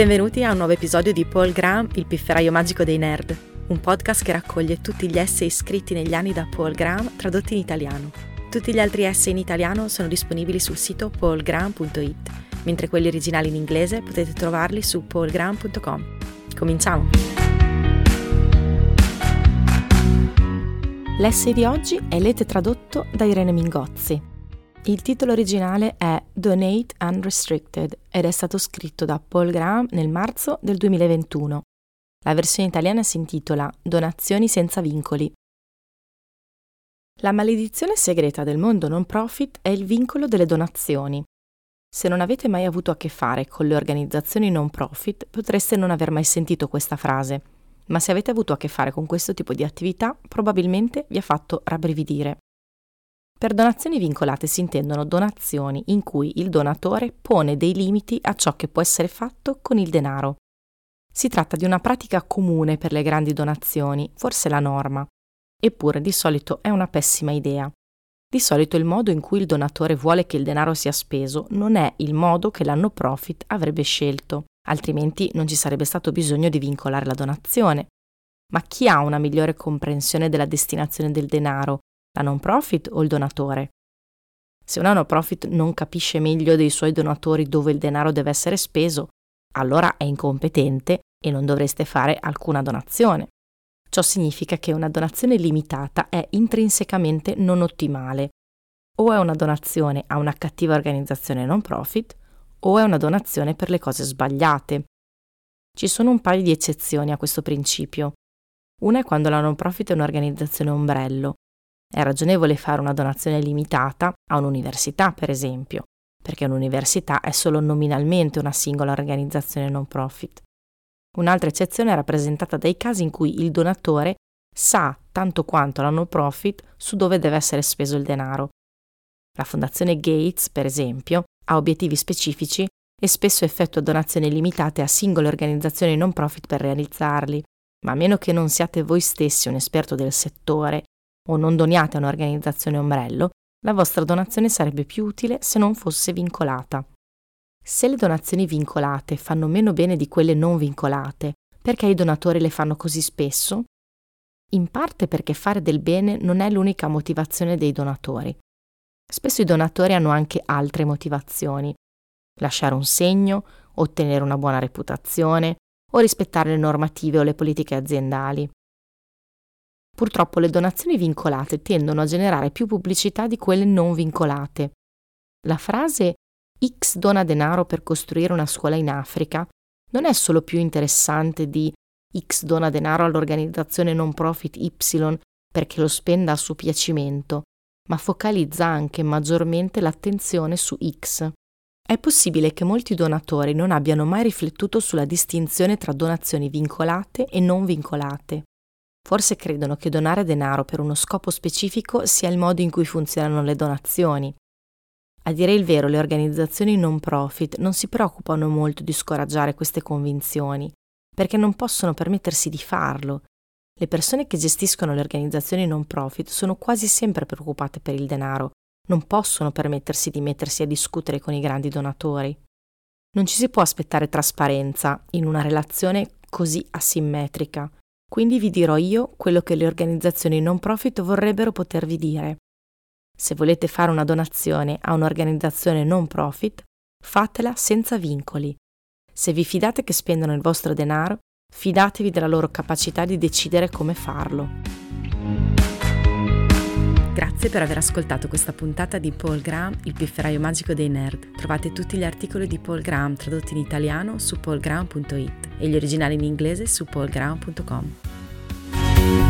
Benvenuti a un nuovo episodio di Paul Graham, il pifferaio magico dei nerd, un podcast che raccoglie tutti gli essay scritti negli anni da Paul Graham tradotti in italiano. Tutti gli altri essay in italiano sono disponibili sul sito paulgraham.it, mentre quelli originali in inglese potete trovarli su paulgraham.com. Cominciamo! L'essay di oggi è letto tradotto da Irene Mingozzi. Il titolo originale è Donate Unrestricted ed è stato scritto da Paul Graham nel marzo del 2021. La versione italiana si intitola Donazioni senza vincoli. La maledizione segreta del mondo non profit è il vincolo delle donazioni. Se non avete mai avuto a che fare con le organizzazioni non profit, potreste non aver mai sentito questa frase, ma se avete avuto a che fare con questo tipo di attività, probabilmente vi ha fatto rabbrividire. Per donazioni vincolate si intendono donazioni in cui il donatore pone dei limiti a ciò che può essere fatto con il denaro. Si tratta di una pratica comune per le grandi donazioni, forse la norma. Eppure di solito è una pessima idea. Di solito il modo in cui il donatore vuole che il denaro sia speso non è il modo che l'anno profit avrebbe scelto, altrimenti non ci sarebbe stato bisogno di vincolare la donazione. Ma chi ha una migliore comprensione della destinazione del denaro la non profit o il donatore? Se una non profit non capisce meglio dei suoi donatori dove il denaro deve essere speso, allora è incompetente e non dovreste fare alcuna donazione. Ciò significa che una donazione limitata è intrinsecamente non ottimale. O è una donazione a una cattiva organizzazione non profit, o è una donazione per le cose sbagliate. Ci sono un paio di eccezioni a questo principio. Una è quando la non profit è un'organizzazione ombrello, è ragionevole fare una donazione limitata a un'università, per esempio, perché un'università è solo nominalmente una singola organizzazione non profit. Un'altra eccezione è rappresentata dai casi in cui il donatore sa tanto quanto la non profit su dove deve essere speso il denaro. La Fondazione Gates, per esempio, ha obiettivi specifici e spesso effettua donazioni limitate a singole organizzazioni non profit per realizzarli, ma a meno che non siate voi stessi un esperto del settore o non doniate a un'organizzazione ombrello, la vostra donazione sarebbe più utile se non fosse vincolata. Se le donazioni vincolate fanno meno bene di quelle non vincolate, perché i donatori le fanno così spesso? In parte perché fare del bene non è l'unica motivazione dei donatori. Spesso i donatori hanno anche altre motivazioni. Lasciare un segno, ottenere una buona reputazione o rispettare le normative o le politiche aziendali. Purtroppo le donazioni vincolate tendono a generare più pubblicità di quelle non vincolate. La frase X dona denaro per costruire una scuola in Africa non è solo più interessante di X dona denaro all'organizzazione non profit Y perché lo spenda a suo piacimento, ma focalizza anche maggiormente l'attenzione su X. È possibile che molti donatori non abbiano mai riflettuto sulla distinzione tra donazioni vincolate e non vincolate. Forse credono che donare denaro per uno scopo specifico sia il modo in cui funzionano le donazioni. A dire il vero, le organizzazioni non profit non si preoccupano molto di scoraggiare queste convinzioni, perché non possono permettersi di farlo. Le persone che gestiscono le organizzazioni non profit sono quasi sempre preoccupate per il denaro, non possono permettersi di mettersi a discutere con i grandi donatori. Non ci si può aspettare trasparenza in una relazione così asimmetrica. Quindi vi dirò io quello che le organizzazioni non profit vorrebbero potervi dire. Se volete fare una donazione a un'organizzazione non profit, fatela senza vincoli. Se vi fidate che spendano il vostro denaro, fidatevi della loro capacità di decidere come farlo. Grazie per aver ascoltato questa puntata di Paul Graham, il pifferaio magico dei nerd. Trovate tutti gli articoli di Paul Graham tradotti in italiano su paulgraham.it e gli originali in inglese su paulgraham.com. Bye.